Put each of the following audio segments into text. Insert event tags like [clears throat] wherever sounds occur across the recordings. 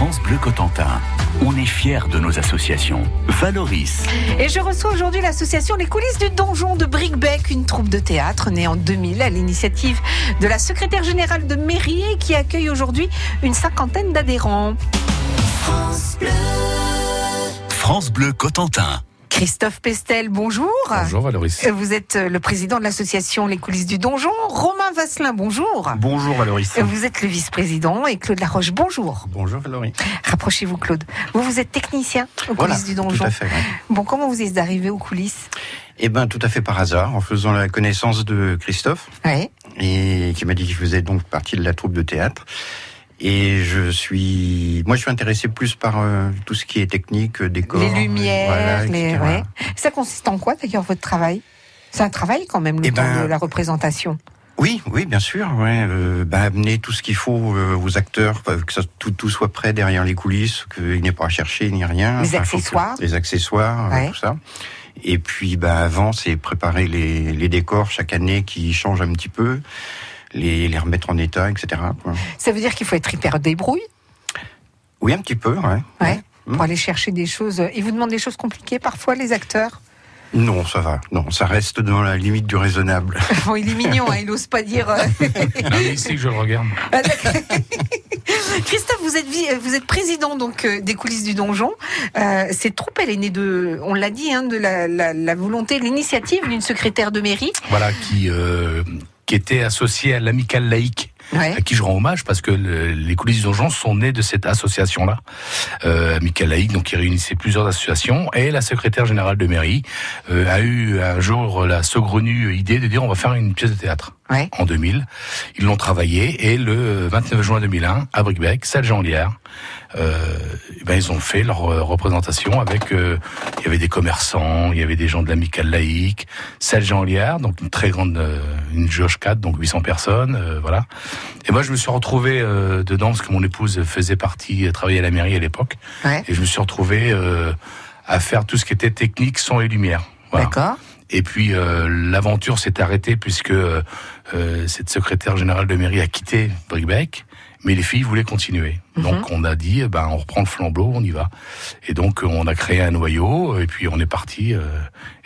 France Bleu Cotentin. On est fiers de nos associations. Valoris. Et je reçois aujourd'hui l'association Les coulisses du donjon de Brickbeck, une troupe de théâtre née en 2000 à l'initiative de la secrétaire générale de mairie qui accueille aujourd'hui une cinquantaine d'adhérents. France Bleu. France Bleu Cotentin. Christophe Pestel, bonjour. Bonjour Valoris. Vous êtes le président de l'association Les coulisses du donjon. Romain Vasselin, bonjour. Bonjour Valoris. Vous êtes le vice-président et Claude Laroche, bonjour. Bonjour Valoris. Rapprochez-vous Claude. Vous, vous êtes technicien aux Voilà, coulisses du donjon. tout à fait. ouais. Bon, comment vous êtes arrivé aux coulisses? Eh ben, tout à fait par hasard, en faisant la connaissance de Christophe, Ouais. et qui m'a dit qu'il faisait donc partie de la troupe de théâtre. Et je suis, moi, je suis intéressé plus par euh, tout ce qui est technique, euh, décor, Les lumières, voilà, les... ouais. Ça consiste en quoi d'ailleurs votre travail? C'est un travail quand même, le Eh temps ben, de la représentation. Oui, oui, bien sûr. Ouais, euh, bah, amener tout ce qu'il faut euh, aux acteurs, euh, que ça, tout, tout soit prêt derrière les coulisses, qu'il n'ait pas à chercher ni rien. Les que- accessoires. les accessoires, euh, tout ça. Et puis, bah, avant, c'est préparer les, les décors chaque année qui changent un petit peu, les, les remettre en état, etc. quoi. Ça veut dire qu'il faut être hyper débrouille Oui, un petit peu. Ouais. ouais, pour aller chercher des choses. Ils vous demandent des choses compliquées parfois, les acteurs Non, ça va. Non, ça reste dans la limite du raisonnable. [laughs] Bon, il est mignon, hein, il ose pas dire. euh, Non, mais ici que je le regarde. Ah. [laughs] Christophe, vous êtes, vi- vous êtes président donc euh, des coulisses du donjon. Euh, cette troupe, elle est née de, on l'a dit, hein, de la, la- la volonté, l'initiative d'une secrétaire de mairie. Voilà, qui, euh, qui était associé à l'amicale laïque, Ouais. à qui je rends hommage parce que le- les coulisses du donjon sont nées de cette association-là, euh, amicale laïque, donc qui réunissait plusieurs associations. Et la secrétaire générale de mairie euh, a eu un jour la saugrenue idée de dire on va faire une pièce de théâtre. Ouais. En 2000, ils l'ont travaillé et le 29 juin 2001, à Bricbec, salle Jean Lière, eh ben ils ont fait leur euh, représentation avec. euh, il y avait des commerçants, il y avait des gens de l'amicale laïque, salle Jean Liard, donc une très grande, euh, une jauge 4, donc 800 personnes, euh, voilà. Et moi, je me suis retrouvé euh, dedans parce que mon épouse faisait partie, euh, travaillait à la mairie à l'époque, Ouais. et je me suis retrouvé euh, à faire tout ce qui était technique, son et lumière. Voilà. D'accord. Et puis euh, l'aventure s'est arrêtée puisque euh, euh, cette secrétaire générale de mairie a quitté Bricbec, mais les filles voulaient continuer. Mhm. Donc on a dit, eh ben on reprend le flambeau, on y va. Et donc euh, on a créé un noyau et puis on est parti. euh,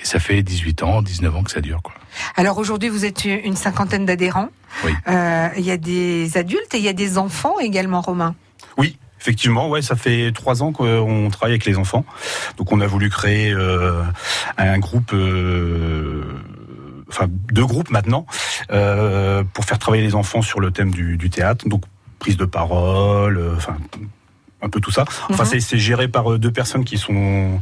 et ça fait 18 ans, 19 ans que ça dure. Quoi. Alors aujourd'hui, vous êtes une cinquantaine d'adhérents. Oui. Euh, Il y a des adultes et il y a des enfants également, Romain. Oui, effectivement, ouais, ça fait trois ans qu'on travaille avec les enfants. Donc on a voulu créer euh, un groupe, euh, enfin deux groupes maintenant, euh, pour faire travailler les enfants sur le thème du, du théâtre. Donc prise de parole, euh, enfin un peu tout ça. Enfin Mhm. c'est- c'est géré par euh, deux personnes qui sont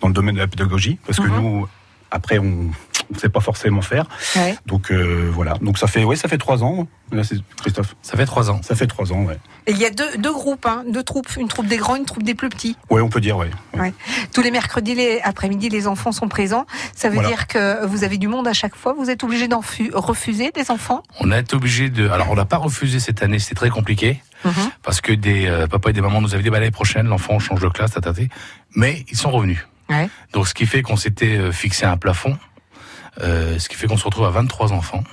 dans le domaine de la pédagogie, parce que Mhm. nous, après, on ne sait pas forcément faire. Ouais. Donc euh, voilà. Donc ça fait, ouais, ça fait trois ans. Là, c'est Christophe? Ça fait trois ans. Ça fait trois ans, ouais. Et il y a deux, deux groupes, hein, deux troupes, une troupe des grands, une troupe des plus petits. Ouais, on peut dire, ouais. Ouais. Tous les mercredis les après-midi, les enfants sont présents. Ça veut Voilà. dire que vous avez du monde à chaque fois. Vous êtes obligé d'en fu- refuser des enfants? On a été obligé de. Alors on n'a pas refusé cette année, c'est très compliqué Mhm. parce que des euh, papas et des mamans nous avaient dit bah, l'année prochaine l'enfant change de classe, tataté. Mais ils sont revenus. Ouais. Donc ce qui fait qu'on s'était euh, fixé un plafond, euh, ce qui fait qu'on se retrouve à 23 enfants,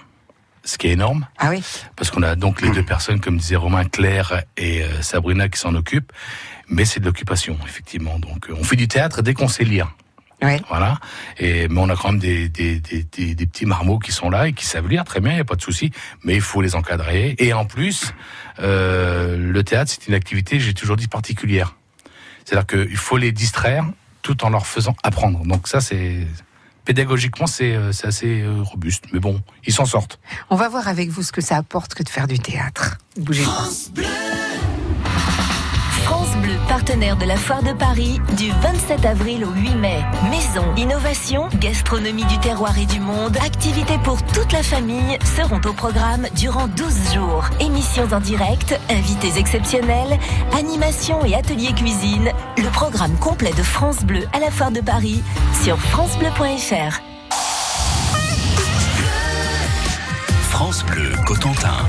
ce qui est énorme, Ah oui. parce qu'on a donc les deux personnes, comme disait Romain, Claire et euh, Sabrina qui s'en occupent, mais c'est de l'occupation, effectivement. Donc euh, on fait du théâtre dès qu'on sait lire. Ouais. Voilà. Et, mais on a quand même des, des, des, des, des petits marmots qui sont là et qui savent lire très bien, il n'y a pas de souci. Mais il faut les encadrer. Et en plus, le théâtre, c'est une activité, j'ai toujours dit, particulière. C'est-à-dire qu'il faut les distraire tout en leur faisant apprendre. Donc ça, c'est... Pédagogiquement, c'est euh, c'est assez euh, robuste. Mais bon, ils s'en sortent. On va voir avec vous ce que ça apporte que de faire du théâtre. Bougez pas. Partenaire de la Foire de Paris, du 27 avril au 8 mai. Maison, innovation, gastronomie du terroir et du monde, activités pour toute la famille seront au programme durant 12 jours. Émissions en direct, invités exceptionnels, animation et ateliers cuisine. Le programme complet de France Bleu à la Foire de Paris sur francebleu.fr. France Bleu Cotentin.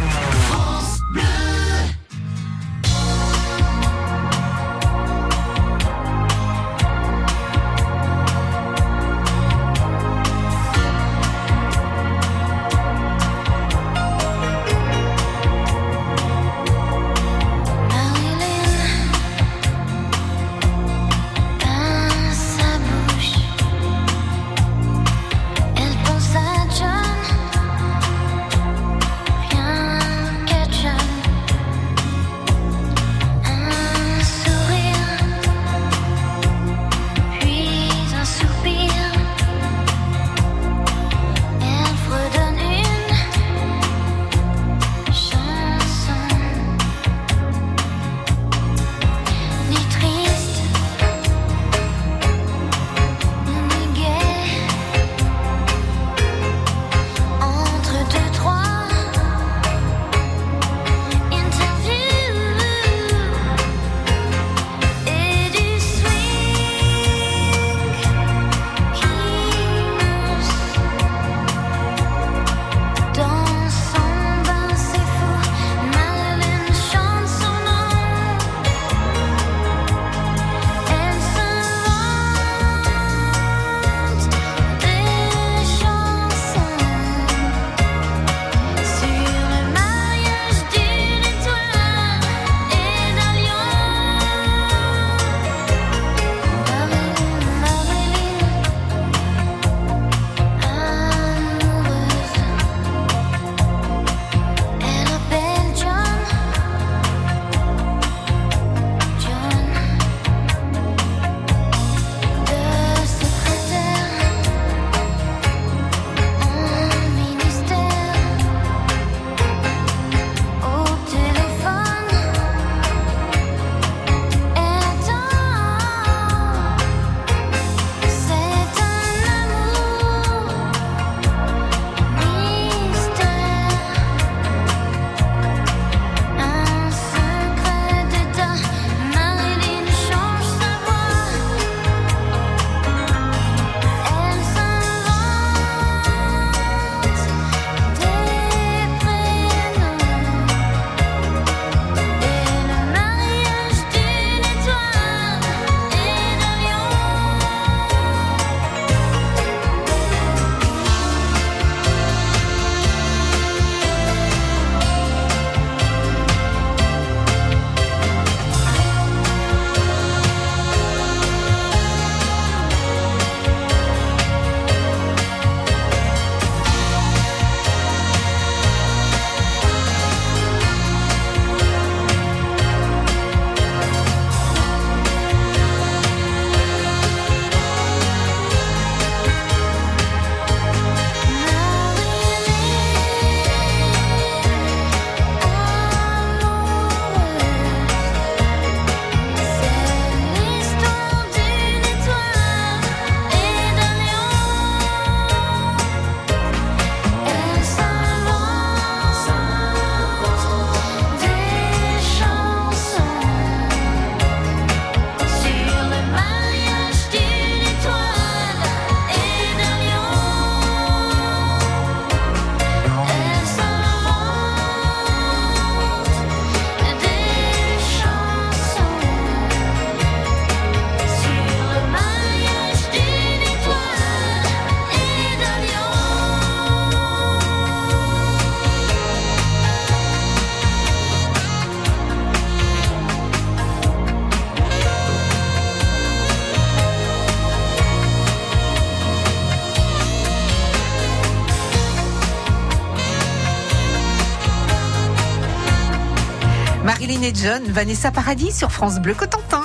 John, Vanessa Paradis sur France Bleu Cotentin.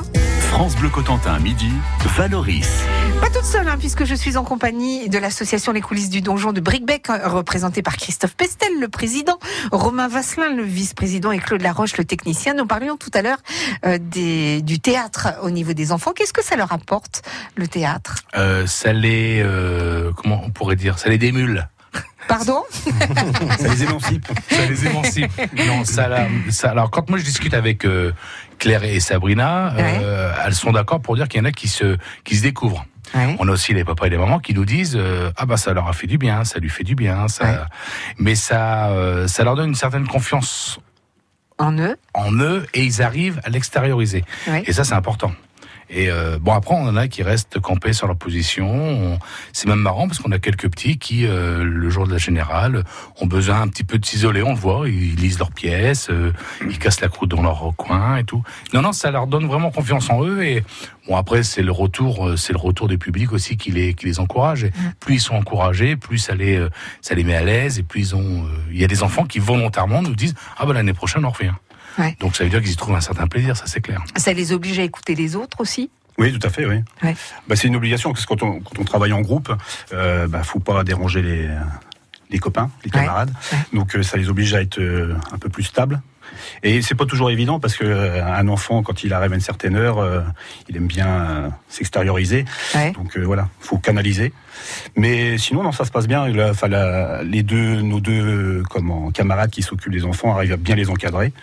France Bleu Cotentin, midi, Valoris. Pas toute seule, hein, puisque je suis en compagnie de l'association Les coulisses du donjon de Bricbec, euh, représentée par Christophe Pestel, le président, Romain Vasselin, le vice-président, et Claude Laroche, le technicien. Nous parlions tout à l'heure euh, des- du théâtre au niveau des enfants. Qu'est-ce que ça leur apporte, le théâtre? Euh, ça les, euh, comment on pourrait dire, ça les démule. Pardon [laughs] Ça les émancipe. ça les émancipe. non, ça, alors quand moi je discute avec euh, Claire et Sabrina, euh, elles sont d'accord pour dire qu'il y en a qui se, qui se découvrent. Ouais. On a aussi les papas et les mamans qui nous disent euh, ah bah ça leur a fait du bien, ça lui fait du bien, ça. Ouais. Mais ça, euh, ça leur donne une certaine confiance En eux en eux et ils arrivent à l'extérioriser. Ouais. Et ça, c'est important. Et euh, bon, après, on en a qui restent campés sur leur position. On- C'est même marrant parce qu'on a quelques petits qui, euh, le jour de la générale, ont besoin un petit peu de s'isoler. On le voit, ils lisent leurs pièces, euh, ils cassent la croûte dans leur coin et tout. Non, non, ça leur donne vraiment confiance en eux. Et bon, après, c'est le retour, euh, c'est le retour du public aussi qui les qui les encourage. Et plus ils sont encouragés, plus ça les euh, ça les met à l'aise. Et plus ils ont, euh, il y a des enfants qui volontairement nous disent ah bah l'année prochaine on revient. Ouais. Donc ça veut dire qu'ils y trouvent un certain plaisir, ça c'est clair. Ça les oblige à écouter les autres aussi? Oui, tout à fait, oui. Ouais. Bah, c'est une obligation, parce que quand on, quand on travaille en groupe, euh, bah, faut pas déranger les, les copains, les camarades. ouais. Donc euh, ça les oblige à être euh, un peu plus stables. Et c'est pas toujours évident parce que euh, un enfant, quand il arrive à une certaine heure, euh, il aime bien euh, s'extérioriser. Ouais. Donc euh, voilà, faut canaliser. Mais sinon, non, ça se passe bien. La- Enfin, la- les deux, nos deux euh, comment, camarades qui s'occupent des enfants arrivent à bien les encadrer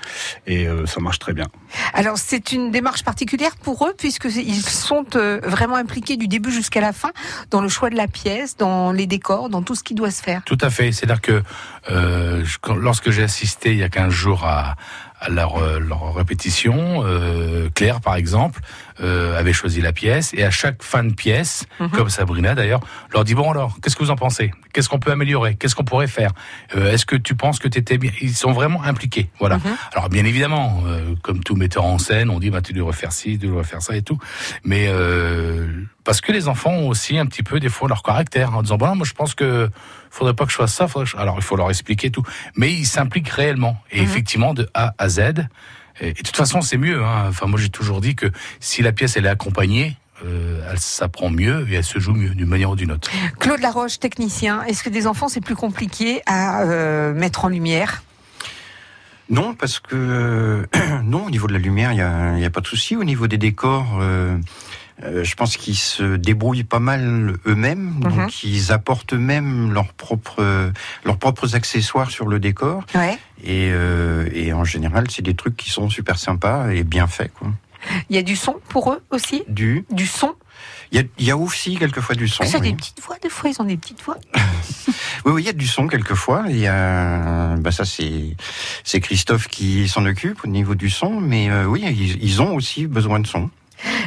et euh, ça marche très bien. Alors c'est une démarche particulière pour eux puisque ils sont euh, vraiment impliqués du début jusqu'à la fin dans le choix de la pièce, dans les décors, dans tout ce qui doit se faire. Tout à fait. C'est-à-dire que euh, lorsque j'ai assisté il y a 15 jours à, à leur, euh, leur répétition, euh, Claire, par exemple, euh, avait choisi la pièce et à chaque fin de pièce, Mhm. comme Sabrina d'ailleurs, leur dit bon alors, qu'est-ce que vous en pensez? Qu'est-ce qu'on peut améliorer? Qu'est-ce qu'on pourrait faire? Euh, Est-ce que tu penses que tu étais bien? Ils sont vraiment impliqués. Voilà. Mhm. Alors bien évidemment, euh, comme tout metteur en scène, on dit bah tu devrais faire ci, tu devrais faire ça et tout. Mais euh, parce que les enfants ont aussi un petit peu des fois leur caractère en disant bon non, moi je pense que faudrait pas que je fasse ça. faudrait que je- Alors il faut leur expliquer tout. Mais ils s'impliquent réellement et Mhm. effectivement de A à Z. Et, et de toute façon c'est mieux. Hein. Enfin moi j'ai toujours dit que si la pièce elle est accompagnée. euh, elle s'apprend mieux et elle se joue mieux d'une manière ou d'une autre. Claude Laroche, technicien, est-ce que des enfants c'est plus compliqué à euh, mettre en lumière? Non, parce que euh, [clears throat] non, au niveau de la lumière, il n'y a, il y a pas de souci. Au niveau des décors, euh, je pense qu'ils se débrouillent pas mal eux-mêmes. Mhm. Donc, ils apportent eux-mêmes leurs propres, leurs propres accessoires sur le décor. Ouais. Et, euh, et en général, c'est des trucs qui sont super sympas et bien faits. Quoi. Il y a du son pour eux aussi? Du, Du son? Il y a, il y a aussi quelquefois du son. Ils ont oui. des petites voix, des fois ils ont des petites voix. [laughs] Oui, oui, il y a du son quelquefois. Il y a, bah ça c'est c'est Christophe qui s'en occupe au niveau du son, mais euh, oui, ils, ils ont aussi besoin de son.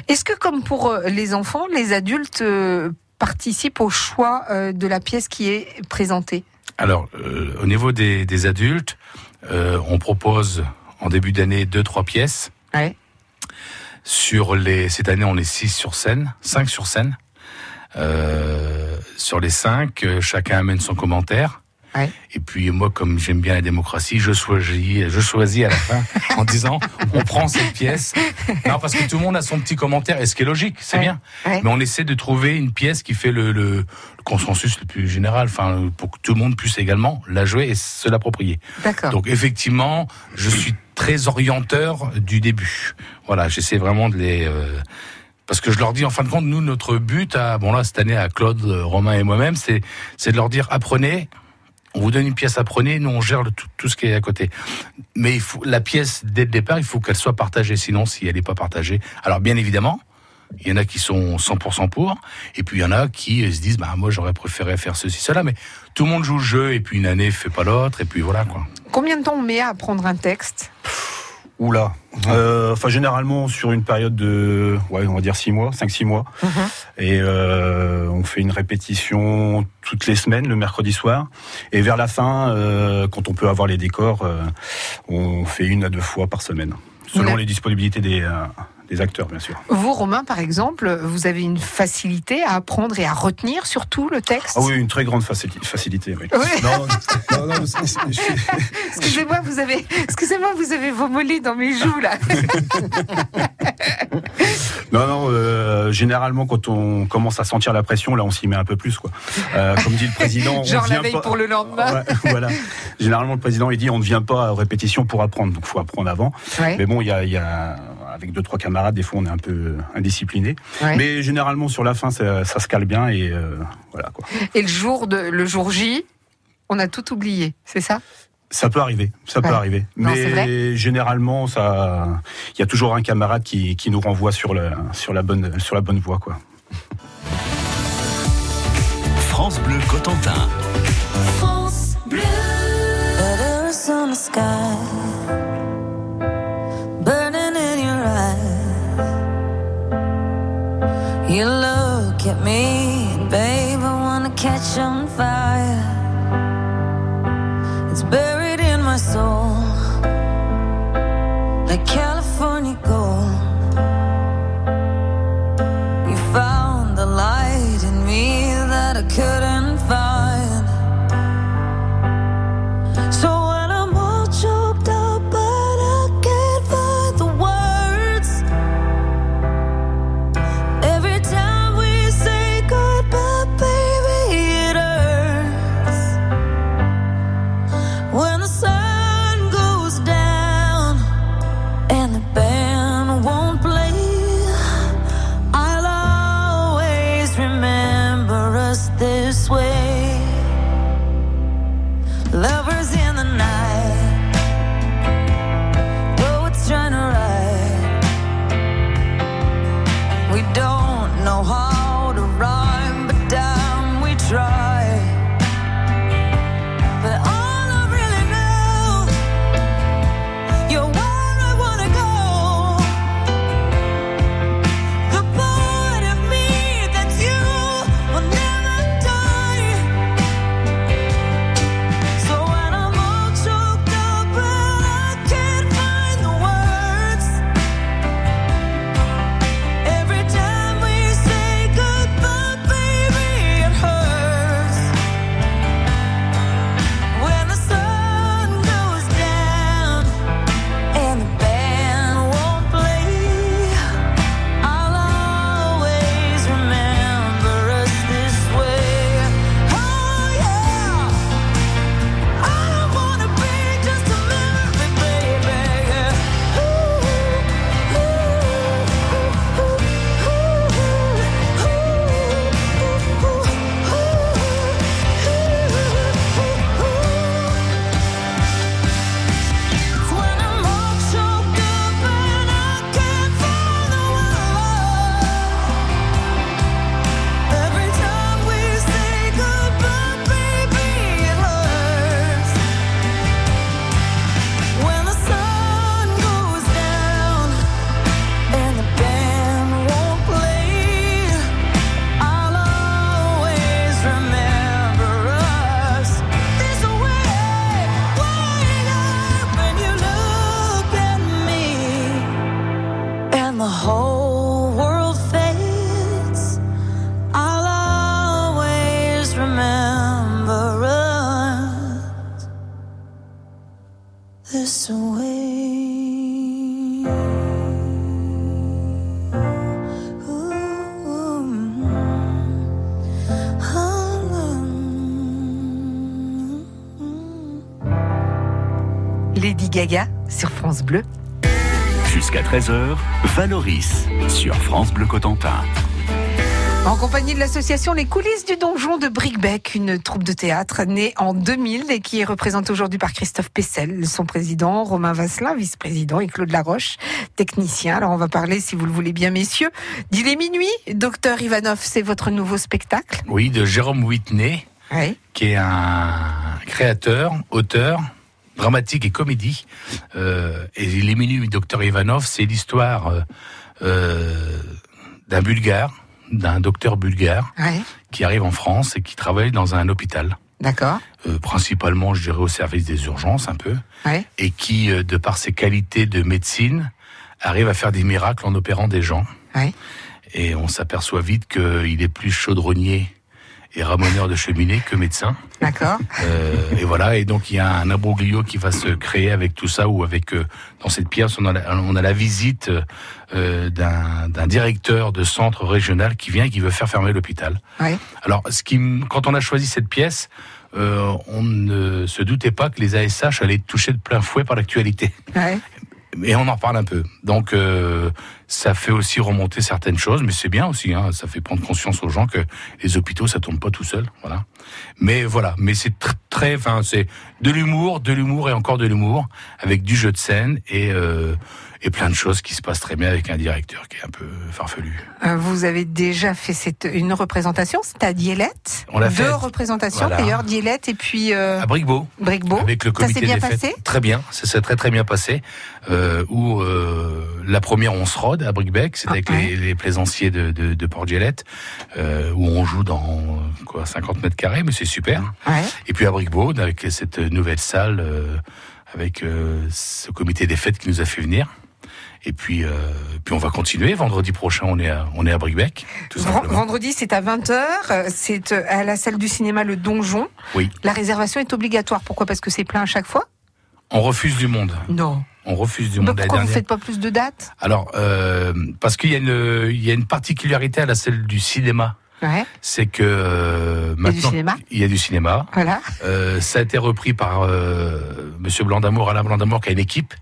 Est-ce que comme pour euh, les enfants, les adultes euh, participent au choix euh, de la pièce qui est présentée? Alors, euh, au niveau des, des adultes, euh, on propose en début d'année deux, trois pièces. Ouais. Sur les, cette année, on est six sur scène, cinq sur scène. Euh, sur les cinq, chacun amène son commentaire. Ouais. Et puis moi, comme j'aime bien la démocratie, je choisis, je choisis à la fin [laughs] en disant on prend cette pièce. Non, parce que tout le monde a son petit commentaire, et ce qui est logique, c'est Ouais. bien. Ouais. Mais on essaie de trouver une pièce qui fait le, le- le consensus le plus général, enfin pour que tout le monde puisse également la jouer et se l'approprier. Donc effectivement, je suis très orienteur du début. Voilà, j'essaie vraiment de les euh, parce que je leur dis en fin de compte, nous notre but, à, bon là cette année à Claude, euh, Romain et moi-même, c'est c'est de leur dire apprenez. On vous donne une pièce, apprenez. Nous, on gère tout, ce qui est à côté. Mais la pièce dès le départ, il faut qu'elle soit partagée. Sinon, si elle n'est pas partagée, alors bien évidemment, il y en a qui sont 100% pour, et puis il y en a qui euh, se disent, bah moi j'aurais préféré faire ceci, cela, mais tout le monde joue le jeu, et puis une année fait pas l'autre, et puis voilà quoi. Combien de temps on met à apprendre un texte? Oula. Euh, Enfin, généralement sur une période de, ouais, on va dire six mois, 5-6 mois. Et euh, on fait une répétition toutes les semaines, le mercredi soir. Et vers la fin, euh, quand on peut avoir les décors, on fait une à deux fois par semaine, selon Ouais. les disponibilités des, des acteurs, bien sûr. Vous, Romain, par exemple, vous avez une facilité à apprendre et à retenir surtout le texte Ah oui, une très grande facili- facilité. Oui. Non, non, non, [laughs] Excusez-moi, vous avez, excusez-moi, vous avez vos mollets dans mes joues là. [laughs] non, non, euh, généralement, quand on commence à sentir la pression, là, on s'y met un peu plus. Quoi. Euh, comme dit le président, on Genre la vient veille pas- pour le lendemain. [laughs] Voilà. Généralement, le président, il dit on ne vient pas à répétition pour apprendre, donc il faut apprendre avant. Ouais, Mais bon, il y a, il y a- avec deux, trois camarades, des fois, on est un peu indiscipliné. ouais. Mais généralement, sur la fin, ça, ça se cale bien et euh, voilà. Quoi. Et le jour de, le jour J, on a tout oublié, c'est ça? Ça peut arriver, ça peut arriver. Non, Mais généralement, ça, il y a toujours un camarade qui, qui nous renvoie sur, le, sur, la bonne, sur la bonne voie. Quoi. France Bleu Cotentin. Letters on me, Gaga sur France Bleu. Jusqu'à 13h, Valoris sur France Bleu Cotentin. En compagnie de l'association Les coulisses du donjon de Brickbeck, une troupe de théâtre née en 2000 et qui est représentée aujourd'hui par Christophe Pessel, son président, Romain Vasselin, vice-président, et Claude Laroche, technicien. Alors on va parler, si vous le voulez bien, messieurs, d'Il est minuit. Docteur Ivanov, c'est votre nouveau spectacle? Oui, de Jérôme Whitney, Oui. qui est un créateur, auteur, dramatique et comédie. Euh, et Les Minuit Docteur Ivanov, c'est l'histoire euh, euh, d'un Bulgare, d'un docteur bulgare, qui arrive en France et qui travaille dans un hôpital. D'accord. Euh, principalement, je dirais, au service des urgences un peu, et qui, de par ses qualités de médecine, arrive à faire des miracles en opérant des gens. Ouais. Et on s'aperçoit vite qu'il est plus chaudronnier et ramoneur de cheminée que médecin. D'accord. Euh, et voilà, et donc il y a un abroglio qui va se créer avec tout ça, ou avec euh, dans cette pièce, on a la, on a la visite euh, d'un directeur de centre régional qui vient et qui veut faire fermer l'hôpital. Ouais. Alors, ce qui, m- quand on a choisi cette pièce, euh, on ne se doutait pas que les ASH allaient être touchés de plein fouet par l'actualité. Ouais. Et on en reparle un peu. Donc, euh, ça fait aussi remonter certaines choses, mais c'est bien aussi. Hein, ça fait prendre conscience aux gens que les hôpitaux, ça tombe pas tout seul. Voilà. Mais voilà. Mais c'est tr- très, enfin, c'est de l'humour, de l'humour et encore de l'humour, avec du jeu de scène et euh, et plein de choses qui se passent très bien avec un directeur qui est un peu farfelu. Euh, Vous avez déjà fait cette, une représentation, c'était à Dielette. On l'a Deux fait. représentations Voilà. d'ailleurs, Dielette et puis euh, À Bricbeau. Bricbeau. Avec le Ça s'est comité bien des passé fêtes. Très bien, ça s'est très très bien passé. Euh, où euh, la première on se rôde à Brickbeck, c'est Ah, avec ouais. les, les plaisanciers de, de, de Port-Gielette, euh, où on joue dans quoi 50 mètres carrés, mais c'est super. Ouais. Et puis à Brickbeau, avec cette nouvelle salle, avec euh, ce comité des fêtes qui nous a fait venir. Et puis, euh, puis on va continuer. Vendredi prochain, on est à, on est à Brickbeck. Vendredi, c'est à 20h. C'est euh, à la salle du cinéma Le Donjon. Oui. La réservation est obligatoire. Pourquoi? Parce que c'est plein à chaque fois? On refuse du monde. Non. On refuse du monde. L'année pourquoi vous dernière- faites pas plus de dates? Alors, euh, parce qu'il y, a une- il y a une particularité à la salle du cinéma. Ouais. C'est que euh, Il y a du maintenant cinéma? il y a du cinéma. Voilà. Euh, ça a été repris par euh, Monsieur Blanc-d'Amour, Alain Blanc-d'Amour, qui a une équipe,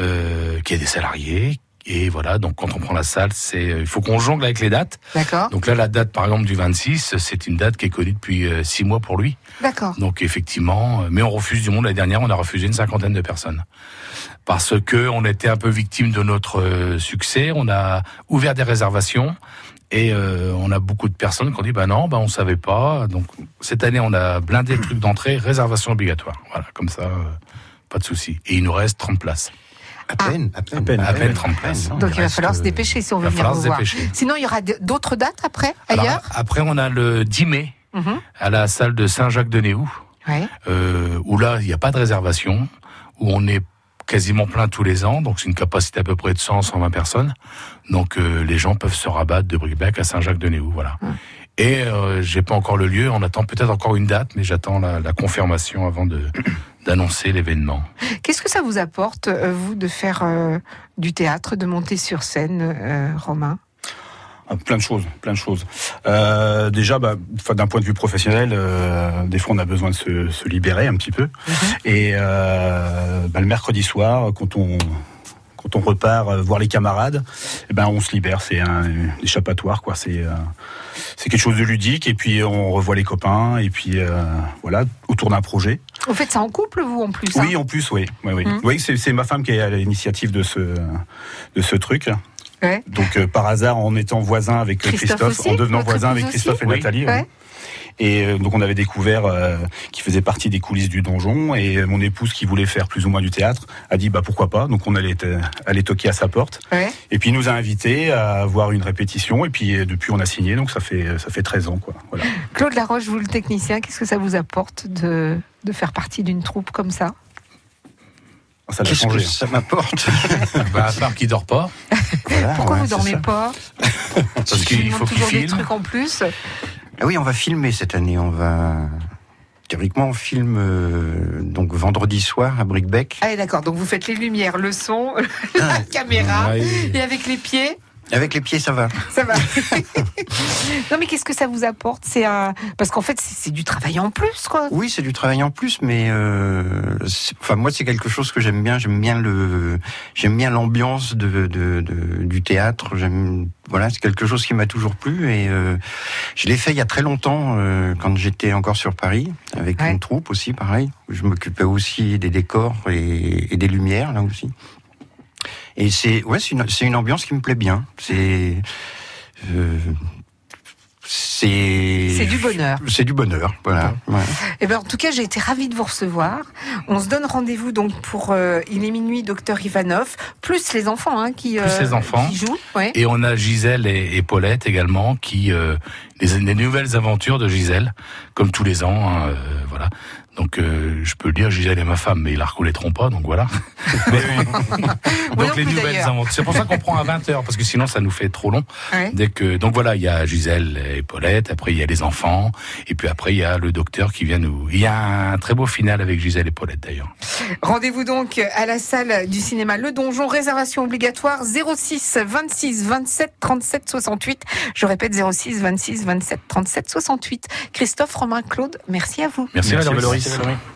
euh, qui a des salariés. Et voilà, donc quand on prend la salle, c'est il faut qu'on jongle avec les dates. D'accord. Donc là, la date, par exemple, du 26, c'est une date qui est connue depuis euh, six mois pour lui. D'accord. Donc effectivement, mais on refuse du monde. L'année dernière, on a refusé une cinquantaine de personnes parce que on était un peu victime de notre succès. On a ouvert des réservations et euh, on a beaucoup de personnes qui ont dit bah non, bah on savait pas. Donc cette année, on a blindé le truc d'entrée, réservation obligatoire. Voilà, comme ça, euh, pas de souci. Et il nous reste 30 places, À peine, à peine, À peine, à peine 30 places. Donc il va falloir se euh, dépêcher si on il veut va venir falloir vous se voir. dépêcher. Sinon, il y aura d'autres dates après, Alors, ailleurs après, on a le 10 mai Mhm. à la salle de Saint-Jacques-de-Néou. Ouais. euh, où là, il n'y a pas de réservation, où on est quasiment plein tous les ans, donc c'est une capacité à peu près de 100, 120 personnes. Donc euh, les gens peuvent se rabattre de Brickbeck à Saint-Jacques-de-Néou, voilà. Et euh, j'ai pas encore le lieu, on attend peut-être encore une date, mais j'attends la, la confirmation avant de [coughs] d'annoncer l'événement. Qu'est-ce que ça vous apporte, euh, vous, de faire euh, du théâtre, de monter sur scène, euh, Romain? Plein de choses, plein de choses. Euh, déjà, bah, d'un point de vue professionnel, euh, des fois on a besoin de se, se libérer un petit peu. Et euh, bah, le mercredi soir, quand on quand on repart voir les camarades, eh ben on se libère. C'est un échappatoire, quoi. C'est c'est quelque chose de ludique. Et puis on revoit les copains. Et puis voilà, autour d'un projet. Vous faites ça en couple, vous, en plus hein? Oui, en plus, oui, oui, oui. Mhm. Oui, c'est c'est ma femme qui est à l'initiative de ce de ce truc. Ouais. Donc euh, par hasard, en étant voisin avec Christophe Christophe, aussi en devenant voisin avec Christophe aussi et Oui. Nathalie. Ouais. Et euh, donc on avait découvert euh, qui faisait partie des coulisses du donjon et mon épouse qui voulait faire plus ou moins du théâtre a dit bah pourquoi pas donc on allait aller toquer à sa porte Ouais. et puis il nous a invités à voir une répétition et puis depuis on a signé donc ça fait ça fait 13 ans quoi voilà. Claude Laroche, vous, le technicien, qu'est-ce que ça vous apporte de, de faire partie d'une troupe comme ça? Ça a Qu'est-ce que changé hein. ça m'apporte [laughs] bah, à part qu'il dort pas, Voilà, Pourquoi ouais, vous dormez ça. pas [laughs] parce qu'il faut qu'il toujours des filme. trucs en plus. Ah oui, on va filmer cette année. On va théoriquement on filme euh, donc vendredi soir à Brickbeck. Ah, d'accord. Donc vous faites les lumières, le son, [laughs] la caméra, Ouais. et avec les pieds, Avec les pieds, ça va. ça va. [laughs] non, mais qu'est-ce que ça vous apporte? C'est un parce qu'en fait, c'est du travail en plus, quoi. Oui, c'est du travail en plus, mais euh, enfin moi c'est quelque chose que j'aime bien. J'aime bien le, j'aime bien l'ambiance de, de, de- du théâtre. J'aime voilà, c'est quelque chose qui m'a toujours plu et euh, je l'ai fait il y a très longtemps euh, quand j'étais encore sur Paris avec Ouais. une troupe aussi, pareil. Je m'occupais aussi des décors et, et des lumières là aussi. Et c'est ouais, c'est une, ambiance qui me plaît bien. C'est euh, c'est C'est du bonheur. c'est du bonheur, voilà. Ouais. Eh ben, en tout cas, j'ai été ravie de vous recevoir. On se donne rendez-vous donc pour euh, Il est minuit, docteur Ivanov, plus les enfants hein, qui, Plus les enfants. qui jouent. Ouais. Et on a Gisèle et, et Paulette également, qui euh, les, les nouvelles aventures de Gisèle, comme tous les ans, hein, euh, voilà. Donc euh, je peux le dire, Gisèle est ma femme, mais ils la reconnaîtront pas, donc voilà. [laughs] Mais- [laughs] donc les nouvelles aventures. C'est pour ça qu'on prend à 20 heures, parce que sinon ça nous fait trop long. Ouais. Dès que donc voilà, il y a Gisèle et Paulette, après il y a les enfants, et puis après il y a le docteur qui vient nous. Il y a un très beau final avec Gisèle et Paulette d'ailleurs. Rendez-vous donc à la salle du cinéma Le Donjon, réservation obligatoire 06 26 27 37 68. Je répète 06 26 27 37 68. Christophe, Romain, Claude, merci à vous. Merci, Merci, Gracias, Benjamín.